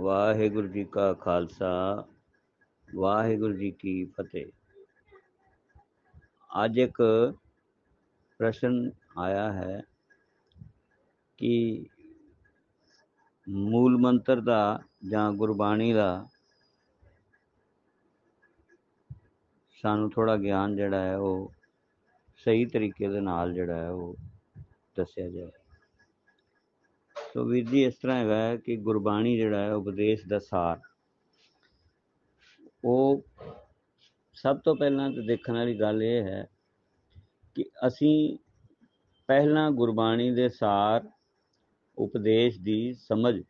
ਵਾਹਿਗੁਰੂ ਜੀ ਕਾ ਖਾਲਸਾ, ਵਾਹਿਗੁਰੂ ਜੀ ਕੀ ਫਤਿਹ। ਅੱਜ ਇੱਕ ਪ੍ਰਸ਼ਨ ਆਇਆ ਹੈ ਕਿ ਮੂਲ ਮੰਤਰ ਦਾ ਜਾਂ ਗੁਰਬਾਣੀ ਦਾ ਸਾਨੂੰ ਥੋੜਾ ਗਿਆਨ ਜਿਹੜਾ ਹੈ ਉਹ ਸਹੀ ਤਰੀਕੇ ਦੇ ਨਾਲ ਜਿਹੜਾ ਹੈ ਉਹ ਦੱਸਿਆ ਜਾਏ। ਸੋ ਵੀਰ ਜੀ, ਇਸ ਤਰ੍ਹਾਂ ਹੈਗਾ ਹੈ ਕਿ ਗੁਰਬਾਣੀ ਜਿਹੜਾ ਹੈ ਉਪਦੇਸ਼ ਦਾ ਸਾਰ। ਉਹ ਸਭ ਤੋਂ ਪਹਿਲਾਂ ਤਾਂ ਦੇਖਣ ਵਾਲੀ ਗੱਲ ਇਹ ਹੈ ਕਿ ਅਸੀਂ ਪਹਿਲਾਂ ਗੁਰਬਾਣੀ ਦੇ ਸਾਰ, ਉਪਦੇਸ਼ ਦੀ ਸਮਝ,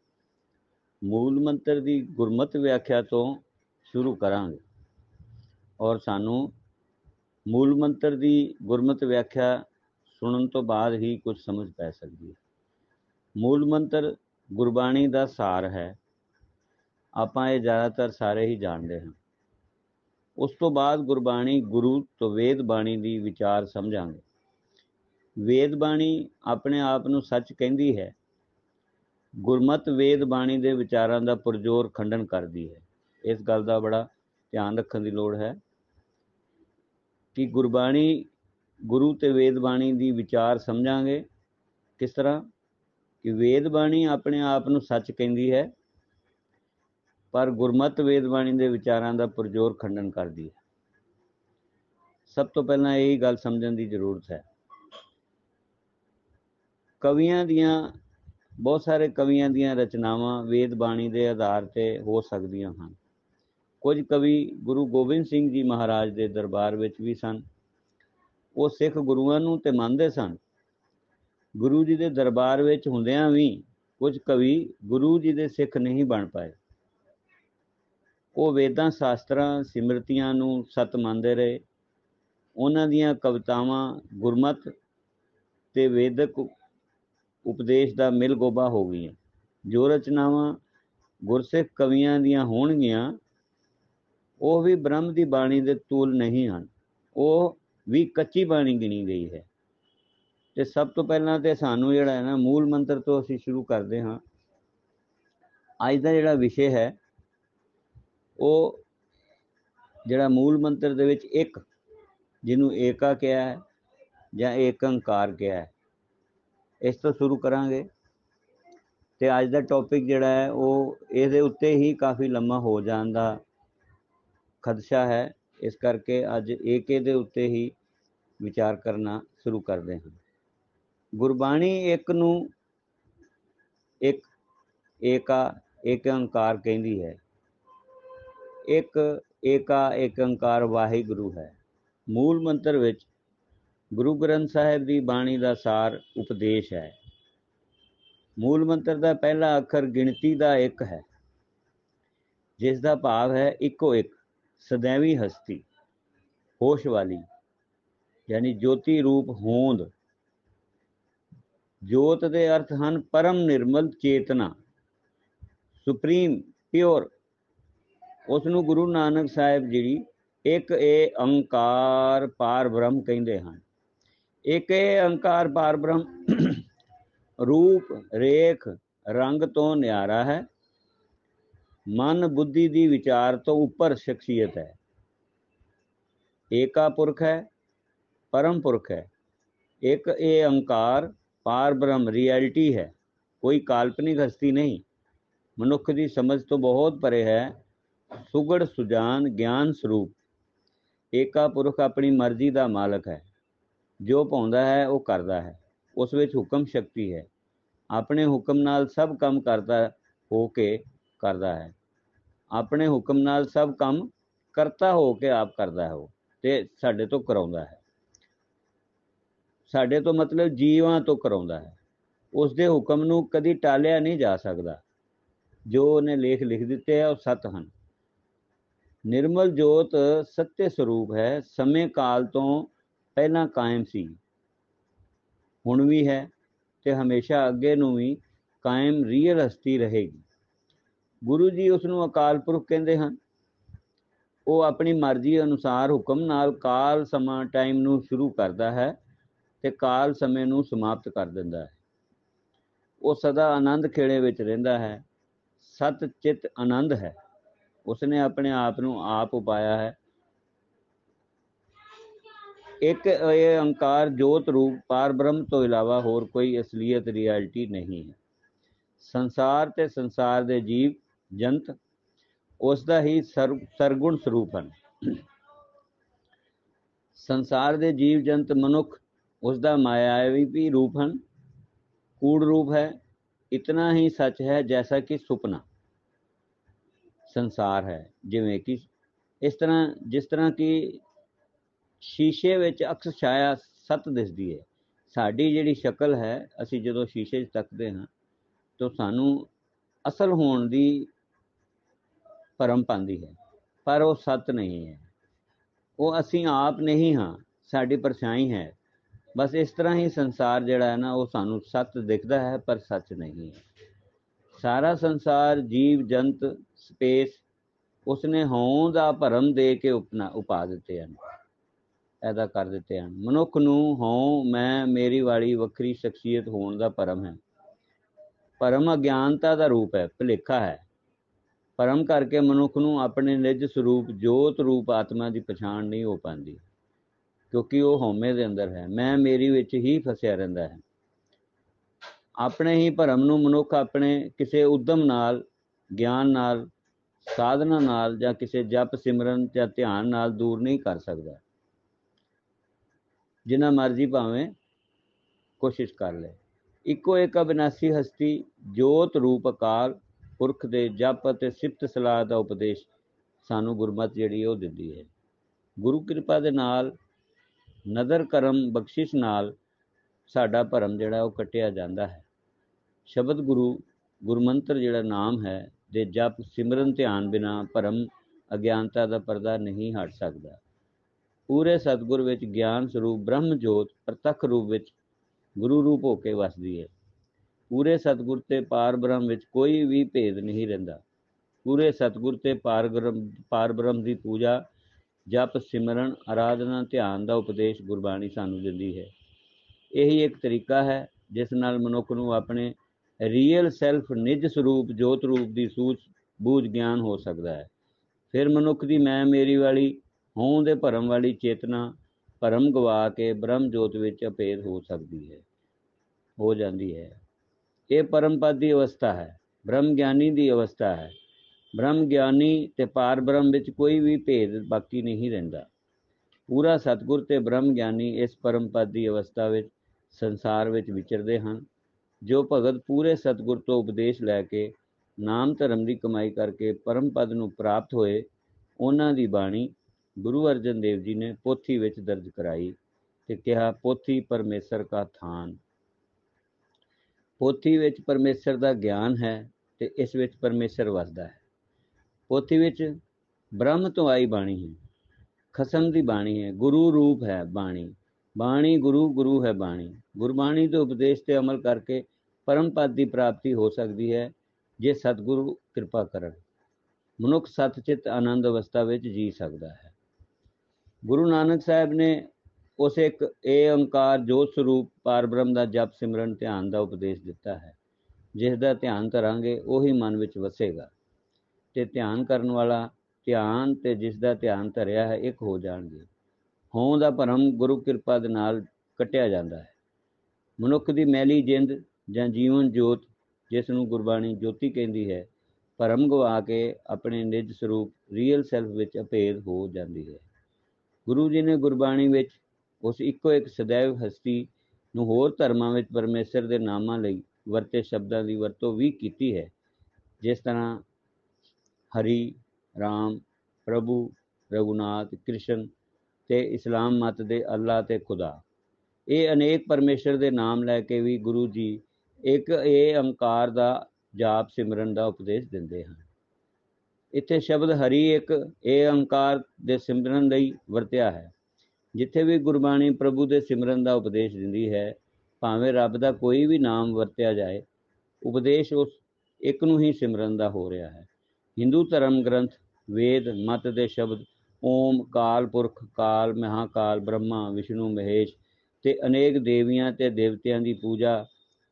ਮੂਲ ਮੰਤਰ ਦੀ ਗੁਰਮਤ ਵਿਆਖਿਆ ਤੋਂ ਸ਼ੁਰੂ ਕਰਾਂਗੇ। ਔਰ ਸਾਨੂੰ ਮੂਲ ਮੰਤਰ ਦੀ ਗੁਰਮਤ ਵਿਆਖਿਆ ਸੁਣਨ ਤੋਂ ਬਾਅਦ ਹੀ ਕੁਝ ਸਮਝ ਪੈ ਸਕਦੀ ਹੈ। ਮੂਲ ਮੰਤਰ ਗੁਰਬਾਣੀ ਦਾ ਸਾਰ ਹੈ। ਆਪਾਂ ਇਹ ਜ਼ਿਆਦਾਤਰ ਸਾਰੇ ਹੀ ਜਾਣਦੇ ਹਾਂ। ਉਸ ਤੋਂ ਬਾਅਦ ਗੁਰਬਾਣੀ ਗੁਰੂ ਤੋਂ ਵੇਦ ਬਾਣੀ ਦੀ ਵਿਚਾਰ ਸਮਝਾਂਗੇ। ਵੇਦ ਬਾਣੀ ਆਪਣੇ ਆਪ ਨੂੰ ਸੱਚ ਕਹਿੰਦੀ ਹੈ। ਗੁਰਮਤ ਵੇਦ ਬਾਣੀ ਦੇ ਵਿਚਾਰਾਂ ਦਾ ਪੁਰਜੋਰ ਖੰਡਨ ਕਰਦੀ ਹੈ। ਇਸ ਗੱਲ ਦਾ ਬੜਾ ਧਿਆਨ ਰੱਖਣ ਦੀ ਲੋੜ ਹੈ ਕਿ ਗੁਰਬਾਣੀ ਗੁਰੂ ਤੇ ਵੇਦ ਬਾਣੀ ਦੀ ਵਿਚਾਰ ਸਮਝਾਂਗੇ। ਕਿਸ ਤਰ੍ਹਾਂ? ਕਿ ਵੇਦ ਬਾਣੀ ਆਪਣੇ ਆਪ ਨੂੰ ਸੱਚ ਕਹਿੰਦੀ ਹੈ, ਪਰ ਗੁਰਮਤ ਵੇਦ ਬਾਣੀ ਦੇ ਵਿਚਾਰਾਂ ਦਾ ਪੁਰਜੋਰ ਖੰਡਨ ਕਰਦੀ ਹੈ। ਸਭ ਤੋਂ ਪਹਿਲਾਂ ਇਹ ਗੱਲ ਸਮਝਣ ਦੀ ਜ਼ਰੂਰਤ ਹੈ। ਕਵੀਆਂ ਦੀਆਂ, ਬਹੁਤ ਸਾਰੇ ਕਵੀਆਂ ਦੀਆਂ ਰਚਨਾਵਾਂ ਵੇਦ ਬਾਣੀ ਦੇ ਆਧਾਰ ਤੇ ਹੋ ਸਕਦੀਆਂ ਹਨ। ਕੁਝ ਕਵੀ ਗੁਰੂ ਗੋਬਿੰਦ ਸਿੰਘ ਜੀ ਮਹਾਰਾਜ ਦੇ ਦਰਬਾਰ ਵਿੱਚ ਵੀ ਸਨ। ਉਹ ਸਿੱਖ ਗੁਰੂਆਂ ਨੂੰ ਤੇ ਮੰਨਦੇ ਸਨ। ਗੁਰੂ ਜੀ ਦੇ ਦਰਬਾਰ ਵਿੱਚ ਹੁੰਦਿਆਂ ਵੀ ਕੁਝ ਕਵੀ ਗੁਰੂ ਜੀ ਦੇ ਸਿੱਖ ਨਹੀਂ ਬਣ ਪਾਏ। ਉਹ ਵੇਦਾਂ ਸ਼ਾਸਤਰਾਂ, ਸਿਮਰਤੀਆਂ ਨੂੰ ਸਤ ਮੰਨਦੇ ਰਹੇ। ਉਹਨਾਂ ਦੀਆਂ ਕਵਿਤਾਵਾਂ ਗੁਰਮਤ ਤੇ ਵੇਦਕ ਉਪਦੇਸ਼ ਦਾ ਮਿਲ ਗੋਬਾ ਹੋ ਗਈਆਂ। ਜੋ ਰਚਨਾਵਾਂ ਗੁਰਸਿੱਖ ਕਵੀਆਂ ਦੀਆਂ ਹੋਣਗੀਆਂ, ਉਹ ਵੀ ਬ੍ਰਹਮ ਦੀ ਬਾਣੀ ਦੇ ਤੂਲ ਨਹੀਂ ਹਨ। ਉਹ ਵੀ ਕੱਚੀ ਬਾਣੀ ਗਿਣੀ ਗਈ ਹੈ। ਤੇ ਸਭ ਤੋਂ ਪਹਿਲਾਂ ਤੇ ਸਾਨੂੰ ਜਿਹੜਾ ਹੈ ਨਾ, ਮੂਲ ਮੰਤਰ ਤੋਂ ਅਸੀਂ ਸ਼ੁਰੂ ਕਰਦੇ ਹਾਂ। ਅੱਜ ਦਾ ਜਿਹੜਾ ਵਿਸ਼ੇ ਹੈ, ਉਹ ਜਿਹੜਾ ਮੂਲ ਮੰਤਰ ਦੇ ਵਿੱਚ ਇੱਕ, ਜਿਹਨੂੰ ਏਕਾ ਕਿਹਾ ਹੈ ਜਾਂ ਏਕੰਕਾਰ ਕਿਹਾ ਹੈ, ਇਸ ਤੋਂ ਸ਼ੁਰੂ ਕਰਾਂਗੇ। ਤੇ ਅੱਜ ਦਾ ਟੌਪਿਕ ਜਿਹੜਾ ਹੈ, ਉਹ ਇਹਦੇ ਉੱਤੇ ਹੀ ਕਾਫੀ ਲੰਮਾ ਹੋ ਜਾਣ ਦਾ ਖਦਸ਼ਾ ਹੈ। ਇਸ ਕਰਕੇ ਅੱਜ ਏਕੇ ਦੇ ਉੱਤੇ ਹੀ ਵਿਚਾਰ ਕਰਨਾ ਸ਼ੁਰੂ ਕਰਦੇ ਹਾਂ। ਗੁਰਬਾਣੀ ਇੱਕ ਨੂੰ ਇੱਕ ਏਕਾ ਏਕੰਕਾਰ ਕਹਿੰਦੀ ਹੈ। ਇੱਕ ਏਕਾ ਏਕੰਕਾਰ ਵਾਹਿਗੁਰੂ ਹੈ। ਮੂਲ ਮੰਤਰ ਵਿੱਚ ਗੁਰੂ ਗ੍ਰੰਥ ਸਾਹਿਬ ਦੀ ਬਾਣੀ ਦਾ ਸਾਰ ਉਪਦੇਸ਼ ਹੈ। ਮੂਲ ਮੰਤਰ ਦਾ ਪਹਿਲਾ ਅੱਖਰ ਗਿਣਤੀ ਦਾ ਇੱਕ ਹੈ। ਜਿਸ ਦਾ ਭਾਵ ਹੈ ਇੱਕੋ ਇੱਕ ਸदैवी ਹਸਤੀ, ਹੋਸ਼ ਵਾਲੀ, ਯਾਨੀ ਜੋਤੀ ਰੂਪ ਹੋਂਦ। ਜੋਤ ਦੇ ਅਰਥ ਹਨ ਪਰਮ ਨਿਰਮਲ ਚੇਤਨਾ, ਸੁਪਰੀਮ, ਪਿਓਰ। ਉਸ ਨੂੰ ਗੁਰੂ ਨਾਨਕ ਸਾਹਿਬ ਜੀ ਇੱਕ ਏ ਅੰਕਾਰ ਪਾਰ ਬ੍ਰਹਮ ਕਹਿੰਦੇ ਹਨ। ਇੱਕ ਏ ਅੰਕਾਰ ਪਾਰ ਬ੍ਰਹਮ ਰੂਪ, ਰੇਖ, ਰੰਗ ਤੋਂ ਨਿਆਰਾ ਹੈ। ਮਨ, ਬੁੱਧੀ ਦੀ ਵਿਚਾਰ ਤੋਂ ਉੱਪਰ ਸ਼ਖਸੀਅਤ ਹੈ। ਏਕਾ ਪੁਰਖ ਹੈ, ਪਰਮ ਪੁਰਖ ਹੈ। ਇੱਕ ਇਹ ਅੰਕਾਰ ਪਾਰ ਬ੍ਰਹਮ ਰਿਐਲਿਟੀ ਹੈ। ਕੋਈ ਕਾਲਪਨਿਕ ਹਸਤੀ ਨਹੀਂ। ਮਨੁੱਖ ਦੀ ਸਮਝ ਤੋਂ ਬਹੁਤ ਪਰੇ ਹੈ। ਸੁਗੜ ਸੁਜਾਨ ਗਿਆਨ ਸਰੂਪ। ਏਕਾ ਪੁਰਖ ਆਪਣੀ ਮਰਜ਼ੀ ਦਾ ਮਾਲਕ ਹੈ। ਜੋ ਪਾਉਂਦਾ ਹੈ, ਉਹ ਕਰਦਾ ਹੈ। ਉਸ ਵਿੱਚ ਹੁਕਮ ਸ਼ਕਤੀ ਹੈ। ਆਪਣੇ ਹੁਕਮ ਨਾਲ ਸਭ ਕੰਮ ਕਰਦਾ, ਹੋ ਕੇ ਕਰਦਾ ਹੈ। ਆਪਣੇ ਹੁਕਮ ਨਾਲ ਸਭ ਕੰਮ ਕਰਤਾ ਹੋ ਕੇ ਆਪ ਕਰਦਾ ਹੈ ਉਹ ਤੇ ਸਾਡੇ ਤੋਂ ਕਰਾਉਂਦਾ ਹੈ। ਸਾਡੇ ਤੋਂ ਮਤਲਬ ਜੀਵਾਂ ਤੋਂ ਕਰਾਉਂਦਾ ਹੈ। ਉਸ ਦੇ ਹੁਕਮ ਨੂੰ ਕਦੀ ਟਾਲਿਆ ਨਹੀਂ ਜਾ ਸਕਦਾ। ਜੋ ਉਹਨੇ ਲੇਖ ਲਿਖ ਦਿੱਤੇ ਆ, ਉਹ ਸਤ ਹਨ। ਨਿਰਮਲ ਜੋਤ ਸੱਤੇ ਸਰੂਪ ਹੈ। ਸਮੇਂ ਕਾਲ ਤੋਂ ਪਹਿਲਾਂ ਕਾਇਮ ਸੀ। ਹੁਣ ਵੀ ਹੈ ਤੇ ਹਮੇਸ਼ਾ ਅੱਗੇ ਨੂੰ ਵੀ ਕਾਇਮ ਰੀਅਲ ਹਸਤੀ ਰਹੇਗੀ। ਗੁਰੂ ਜੀ ਉਸ ਨੂੰ ਅਕਾਲ ਪੁਰਖ ਕਹਿੰਦੇ ਹਨ। ਉਹ ਆਪਣੀ ਮਰਜ਼ੀ ਅਨੁਸਾਰ ਹੁਕਮ ਨਾਲ ਕਾਲ ਸਮਾਂ ਟਾਈਮ ਨੂੰ ਸ਼ੁਰੂ ਕਰਦਾ ਹੈ। ਤੇ ਕਾਲ ਸਮੇਂ ਨੂੰ ਸਮਾਪਤ ਕਰ ਦਿੰਦਾ ਹੈ। ਉਹ ਸਦਾ ਆਨੰਦ ਖੇੜੇ ਵਿੱਚ ਰਹਿੰਦਾ ਹੈ। ਸਤ ਚਿਤ ਆਨੰਦ ਹੈ। ਉਸਨੇ ਆਪਣੇ ਆਪ ਨੂੰ ਆਪ ਉਪਾਇਆ ਹੈ। ਇੱਕ ਇਹ ਅੰਕਾਰ ਜੋਤ ਰੂਪ ਪਾਰ ਬ੍ਰਹਮ ਤੋਂ ਇਲਾਵਾ ਹੋਰ ਕੋਈ ਅਸਲੀਅਤ ਰਿਐਲਿਟੀ ਨਹੀਂ ਹੈ। ਸੰਸਾਰ ਤੇ ਸੰਸਾਰ ਦੇ ਜੀਵ, ਜੰਤ ਉਸ ਦਾ ਹੀ ਸਰ- ਸਰਗੁਣ ਸਰੂਪ ਹਨ। ਸੰਸਾਰ ਦੇ ਜੀਵ, ਜੰਤ ਮਨੁੱਖ ਉਸ ਦਾ ਮਾਇਆਵੀ ਵੀ ਰੂਪ ਹਨ। ਕੂੜ ਰੂਪ ਹੈ। ਇਤਨਾ ਹੀ ਸੱਚ ਹੈ ਜੈਸਾ ਕਿ ਸੁਪਨਾ। ਸੰਸਾਰ ਹੈ। ਜਿਵੇਂ ਕਿ ਇਸ ਤਰ੍ਹਾਂ, ਜਿਸ ਤਰ੍ਹਾਂ ਕਿ ਸ਼ੀਸ਼ੇ ਵਿੱਚ ਅਕਸ ਛਾਇਆ ਸੱਤ ਦਿਸਦੀ ਹੈ। ਸਾਡੀ ਜਿਹੜੀ ਸ਼ਕਲ ਹੈ, ਅਸੀਂ ਜਦੋਂ ਸ਼ੀਸ਼ੇ 'ਚ ਤੱਕਦੇ ਹਾਂ, ਤਾਂ ਸਾਨੂੰ ਅਸਲ ਹੋਣ ਦੀ ਭਰਮ ਪਾਉਂਦੀ ਹੈ। ਪਰ ਉਹ ਸੱਤ ਨਹੀਂ ਹੈ। ਉਹ ਅਸੀਂ ਆਪ ਨਹੀਂ ਹਾਂ। ਸਾਡੀ ਪਰਛਾਈ ਹੈ। ਬਸ ਇਸ ਤਰ੍ਹਾਂ ਹੀ ਸੰਸਾਰ ਜਿਹੜਾ ਹੈ ਨਾ, ਉਹ ਸਾਨੂੰ ਸੱਤ ਦਿਖਦਾ ਹੈ, ਪਰ ਸੱਚ ਨਹੀਂ ਹੈ। ਸਾਰਾ ਸੰਸਾਰ, ਜੀਵ, ਜੰਤ, ਸਪੇਸ, ਉਸਨੇ ਹੋਂ ਦਾ ਭਰਮ ਦੇ ਕੇ ਉਪਨਾ, ਉਪਾ ਦਿੱਤੇ ਹਨ। ਐਦਾ ਕਰ ਦਿੱਤੇ ਹਨ। ਮਨੁੱਖ ਨੂੰ ਹੋਂ ਮੈਂ, ਮੇਰੀ ਵਾਲੀ ਵੱਖਰੀ ਸ਼ਖਸੀਅਤ ਹੋਣ ਦਾ ਭਰਮ ਹੈ। ਭਰਮ ਅਗਿਆਨਤਾ ਦਾ ਰੂਪ ਹੈ, ਭੁਲੇਖਾ ਹੈ। ਭਰਮ ਕਰਕੇ ਮਨੁੱਖ ਨੂੰ ਆਪਣੇ ਨਿਜ ਸਰੂਪ, ਜੋਤ ਰੂਪ ਆਤਮਾ ਦੀ ਪਛਾਣ ਨਹੀਂ ਹੋ ਪਾਉਂਦੀ। ਕਿਉਂਕਿ ਉਹ ਹਉਮੈ ਦੇ ਅੰਦਰ ਹੈ। ਮੈਂ ਮੇਰੀ ਵਿੱਚ ਹੀ ਫਸਿਆ ਰਹਿੰਦਾ ਹੈ। ਆਪਣੇ ਹੀ ਭਰਮ ਨੂੰ ਮਨੁੱਖ ਆਪਣੇ ਕਿਸੇ ਉਦਮ ਨਾਲ, ਗਿਆਨ ਨਾਲ, ਸਾਧਨਾ ਨਾਲ ਜਾਂ ਕਿਸੇ ਜਪ ਸਿਮਰਨ ਜਾਂ ਧਿਆਨ ਨਾਲ ਦੂਰ ਨਹੀਂ ਕਰ ਸਕਦਾ। ਜਿੰਨਾ ਮਰਜ਼ੀ ਭਾਵੇਂ ਕੋਸ਼ਿਸ਼ ਕਰ ਲੈ। ਇੱਕੋ ਇੱਕ ਅਬਿਨਾਸੀ ਹਸਤੀ, ਜੋਤ ਰੂਪ ਅਕਾਲ, ਪੁਰਖ ਦੇ ਜਪ ਅਤੇ ਸਿਫਤ ਸਲਾਹ ਦਾ ਉਪਦੇਸ਼ ਸਾਨੂੰ ਗੁਰਮਤ ਜਿਹੜੀ ਉਹ ਦਿੰਦੀ ਹੈ। ਗੁਰੂ ਕਿਰਪਾ ਦੇ ਨਾਲ ਨਦਰ ਕਰਮ ਬਖਸ਼ਿਸ਼ ਨਾਲ ਸਾਡਾ ਭਰਮ ਜਿਹੜਾ ਉਹ ਕੱਟਿਆ ਜਾਂਦਾ ਹੈ। ਸ਼ਬਦ ਗੁਰੂ, ਗੁਰਮੰਤਰ ਜਿਹੜਾ ਨਾਮ ਹੈ, ਦੇ ਜਪ ਸਿਮਰਨ ਧਿਆਨ ਬਿਨਾ ਭਰਮ ਅਗਿਆਨਤਾ ਦਾ ਪਰਦਾ ਨਹੀਂ ਹਟ ਸਕਦਾ। ਪੂਰੇ ਸਤਗੁਰ ਵਿੱਚ ਗਿਆਨ ਸਰੂਪ ਬ੍ਰਹਮ ਜੋਤ ਪ੍ਰਤੱਖ ਰੂਪ ਵਿੱਚ ਗੁਰੂ ਰੂਪ ਹੋ ਕੇ ਵਸਦੀ ਹੈ। ਪੂਰੇ ਸਤਗੁਰ ਤੇ ਪਾਰ ਬ੍ਰਹਮ ਵਿੱਚ ਕੋਈ ਵੀ ਭੇਦ ਨਹੀਂ ਰਹਿੰਦਾ। ਪੂਰੇ ਸਤਗੁਰ ਤੇ ਪਾਰ ਬ੍ਰਹਮ ਪਾਰ ਬ੍ਰਹਮ ਦੀ ਪੂਜਾ ਜਪ, ਸਿਮਰਨ, ਆਰਾਧਨਾ, ਧਿਆਨ ਦਾ ਉਪਦੇਸ਼ ਗੁਰਬਾਣੀ ਸਾਨੂੰ ਦਿੰਦੀ ਹੈ। ਇਹੀ ਇੱਕ ਤਰੀਕਾ ਹੈ, ਜਿਸ ਨਾਲ ਮਨੁੱਖ ਨੂੰ ਆਪਣੇ ਰੀਅਲ ਸੈਲਫ ਨਿਜ ਸਰੂਪ, ਜੋਤ ਰੂਪ ਦੀ ਸੂਝ ਬੂਝ ਗਿਆਨ ਹੋ ਸਕਦਾ ਹੈ। ਫਿਰ ਮਨੁੱਖ ਦੀ ਮੈਂ ਮੇਰੀ ਵਾਲੀ ਹੋਂ ਦੇ ਭਰਮ ਵਾਲੀ ਚੇਤਨਾ, ਭਰਮ ਗਵਾ ਕੇ ਬ੍ਰਹਮ ਜੋਤ ਵਿੱਚ ਅਪੇਧ ਹੋ ਸਕਦੀ ਹੈ। ਹੋ ਜਾਂਦੀ ਹੈ। ਇਹ ਪਰਮ ਪਦ ਦੀ ਅਵਸਥਾ ਹੈ। ਬ੍ਰਹਮ ਗਿਆਨੀ ਦੀ ਅਵਸਥਾ ਹੈ। ਬ੍ਰਹਮ ਗਿਆਨੀ ਤੇ ਪਾਰ ਬ੍ਰਹਮ ਵਿੱਚ ਕੋਈ ਵੀ ਭੇਦ ਬਾਕੀ ਨਹੀਂ ਰਹਿੰਦਾ। ਪੂਰਾ ਸਤਗੁਰ ਤੇ ਬ੍ਰਹਮ ਗਿਆਨੀ ਇਸ ਪਰਮ ਪਦ ਦੀ ਅਵਸਥਾ ਵਿੱਚ, ਸੰਸਾਰ ਵਿੱਚ ਵਿਚਰਦੇ ਹਨ, ਜੋ ਭਗਤ ਪੂਰੇ ਸਤਗੁਰ ਤੋਂ ਉਪਦੇਸ਼ ਲੈ ਕੇ ਨਾਮ ਧਰਮ ਦੀ ਕਮਾਈ ਕਰਕੇ ਪਰਮ ਪਦ ਨੂੰ ਪ੍ਰਾਪਤ ਹੋਏ, ਉਹਨਾਂ ਦੀ ਬਾਣੀ ਗੁਰੂ ਅਰਜਨ ਦੇਵ ਜੀ ਨੇ ਪੋਥੀ ਵਿੱਚ ਦਰਜ ਕਰਾਈ ਤੇ ਕਿਹਾ, ਪੋਥੀ ਪਰਮੇਸ਼ਰ ਦਾ ਥਾਨ। ਪੋਥੀ ਵਿੱਚ ਪਰਮੇਸ਼ਰ ਦਾ ਗਿਆਨ ਹੈ ਤੇ ਇਸ ਵਿੱਚ ਪਰਮੇਸ਼ਰ ਵਸਦਾ ਹੈ। ਪੋਥੀ ਵਿੱਚ ਬ੍ਰਹਮ ਤੋਂ ਆਈ ਬਾਣੀ ਹੈ, ਖਸਮ ਦੀ ਬਾਣੀ ਹੈ, ਗੁਰੂ ਰੂਪ ਹੈ ਬਾਣੀ ਬਾਣੀ ਗੁਰੂ ਗੁਰੂ ਹੈ ਬਾਣੀ। ਗੁਰਬਾਣੀ ਦੇ ਉਪਦੇਸ਼ ਤੇ ਅਮਲ ਕਰਕੇ ਪਰਮ ਪਦ ਦੀ ਪ੍ਰਾਪਤੀ ਹੋ ਸਕਦੀ ਹੈ, ਜੇ ਸਤਿਗੁਰੂ ਕਿਰਪਾ ਕਰਨ। ਮਨੁੱਖ ਸਤਚਿਤ ਆਨੰਦ ਅਵਸਥਾ ਵਿੱਚ ਜੀ ਸਕਦਾ ਹੈ। ਗੁਰੂ ਨਾਨਕ ਸਾਹਿਬ ਨੇ ਉਸ ਇੱਕ ਇਹ ਓੰਕਾਰ ਜੋਤ ਸਰੂਪ ਪਾਰਬ੍ਰਹਮ ਦਾ ਜਪ ਸਿਮਰਨ ਧਿਆਨ ਦਾ ਉਪਦੇਸ਼ ਦਿੱਤਾ ਹੈ, ਜਿਸ ਦਾ ਧਿਆਨ ਧਰਾਂਗੇ, ਉਹੀ ਮਨ ਵਿੱਚ ਵਸੇਗਾ। ਤੇ ਧਿਆਨ ਕਰਨ ਵਾਲਾ ਧਿਆਨ ਤੇ ਜਿਸ ਦਾ ਧਿਆਨ ਧਰਿਆ ਹੈ, ਇੱਕ ਹੋ ਜਾਣਗੇ। ਹੋਂ ਦਾ ਭਰਮ ਗੁਰੂ ਕਿਰਪਾ ਦੇ ਨਾਲ ਕਟਿਆ ਜਾਂਦਾ ਹੈ। ਮਨੁੱਖ ਦੀ ਮੈਲੀ ਜਿੰਦ ਜਾਂ ਜੀਵਨ ਜੋਤ, ਜਿਸ ਨੂੰ ਗੁਰਬਾਣੀ ਜੋਤੀ ਕਹਿੰਦੀ ਹੈ, ਭਰਮ ਗਵਾ ਕੇ ਆਪਣੇ ਨਿਜ ਸਰੂਪ ਰੀਅਲ ਸੈਲਫ ਵਿੱਚ ਅਭੇਦ ਹੋ ਜਾਂਦੀ ਹੈ। ਗੁਰੂ ਜੀ ਨੇ ਗੁਰਬਾਣੀ ਵਿੱਚ ਉਸ ਇੱਕੋ ਇੱਕ ਸदैव ਹਸਤੀ ਨੂੰ ਹੋਰ ਧਰਮਾਂ ਵਿੱਚ ਪਰਮੇਸ਼ਰ ਦੇ ਨਾਮਾਂ ਲਈ ਵਰਤੇ ਸ਼ਬਦਾਂ ਦੀ ਵਰਤੋਂ ਵੀ ਕੀਤੀ ਹੈ, ਜਿਸ ਤਰ੍ਹਾਂ ਹਰੀ ਰਾਮ, ਪ੍ਰਭੂ ਰਘੁਨਾਥ, ਕ੍ਰਿਸ਼ਨ ਤੇ ਇਸਲਾਮ ਮਤ ਦੇ ਅੱਲਾ ਤੇ ਖੁਦਾ। ਇਹ ਅਨੇਕ ਪਰਮੇਸ਼ਰ ਦੇ ਨਾਮ ਲੈ ਕੇ ਵੀ ਗੁਰੂ ਜੀ ਇੱਕ ਇਹ ਅੰਕਾਰ ਦਾ ਜਾਪ ਸਿਮਰਨ ਦਾ ਉਪਦੇਸ਼ ਦਿੰਦੇ ਹਨ। ਇੱਥੇ ਸ਼ਬਦ ਹਰੀ ਇੱਕ ਇਹ ਅੰਕਾਰ ਦੇ ਸਿਮਰਨ ਲਈ ਵਰਤਿਆ ਹੈ, ਜਿੱਥੇ ਵੀ ਗੁਰਬਾਣੀ ਪ੍ਰਭੂ ਦੇ ਸਿਮਰਨ ਦਾ ਉਪਦੇਸ਼ ਦਿੰਦੀ ਹੈ, ਭਾਵੇਂ ਰੱਬ ਦਾ ਕੋਈ ਵੀ ਨਾਮ ਵਰਤਿਆ ਜਾਏ, ਉਪਦੇਸ਼ ਉਸ ਇੱਕ ਨੂੰ ਹੀ ਸਿਮਰਨ ਦਾ ਹੋ ਰਿਹਾ ਹੈ। ਹਿੰਦੂ ਧਰਮ ਗ੍ਰੰਥ, ਵੇਦ, ਮਤ ਦੇ ਸ਼ਬਦ, ਓਮ, ਕਾਲ, ਪੁਰਖ, ਕਾਲ, ਮਹਾਕਾਲ, ਬ੍ਰਹਮਾ, ਵਿਸ਼ਨੂੰ, ਮਹੇਸ਼ ਤੇ ਅਨੇਕ ਦੇਵੀਆਂ ਤੇ ਦੇਵਤਿਆਂ ਦੀ ਪੂਜਾ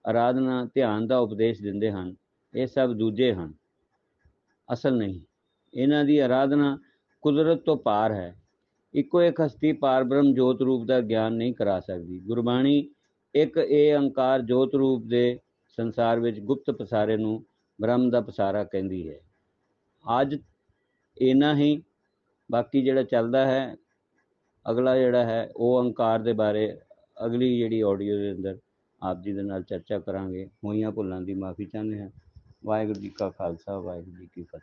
ਆਰਾਧਨਾ ਧਿਆਨ ਦਾ ਉਪਦੇਸ਼ ਦਿੰਦੇ ਹਨ। ਇਹ ਸਭ ਦੂਜੇ ਹਨ। ਅਸਲ ਨਹੀਂ, ਇਹਨਾਂ ਦੀ ਆਰਾਧਨਾ ਕੁਦਰਤ ਤੋਂ ਪਾਰ ਹੈ। ਇੱਕੋ ਇੱਕ ਹਸਤੀ ਪਾਰ ਬ੍ਰਹਮ ਜੋਤ ਰੂਪ ਦਾ ਗਿਆਨ ਨਹੀਂ ਕਰਾ ਸਕਦੀ। ਗੁਰਬਾਣੀ ਇੱਕ ਇਹ ਅੰਕਾਰ ਜੋਤ ਰੂਪ ਦੇ ਸੰਸਾਰ ਵਿੱਚ ਗੁਪਤ ਪਸਾਰੇ ਨੂੰ ਬ੍ਰਹਮ ਦਾ ਪਸਾਰਾ ਕਹਿੰਦੀ ਹੈ। ਅੱਜ ਇਹਨਾਂ ਹੀ, ਬਾਕੀ ਜਿਹੜਾ ਚੱਲਦਾ ਹੈ, ਅਗਲਾ ਜਿਹੜਾ ਹੈ, ਉਹ ਅੰਕਾਰ ਦੇ ਬਾਰੇ ਅਗਲੀ ਜਿਹੜੀ ਆਡੀਓ ਦੇ ਅੰਦਰ ਆਪ ਜੀ ਦੇ ਨਾਲ ਚਰਚਾ ਕਰਾਂਗੇ। ਹੋਈਆਂ ਭੁੱਲਾਂ ਦੀ ਮਾਫੀ ਚਾਹੁੰਦੇ ਹਾਂ। ਵਾਹਿਗੁਰੂ ਜੀ ਕਾ ਖਾਲਸਾ, ਵਾਹਿਗੁਰੂ ਜੀ ਕੀ ਫਤਿਹ।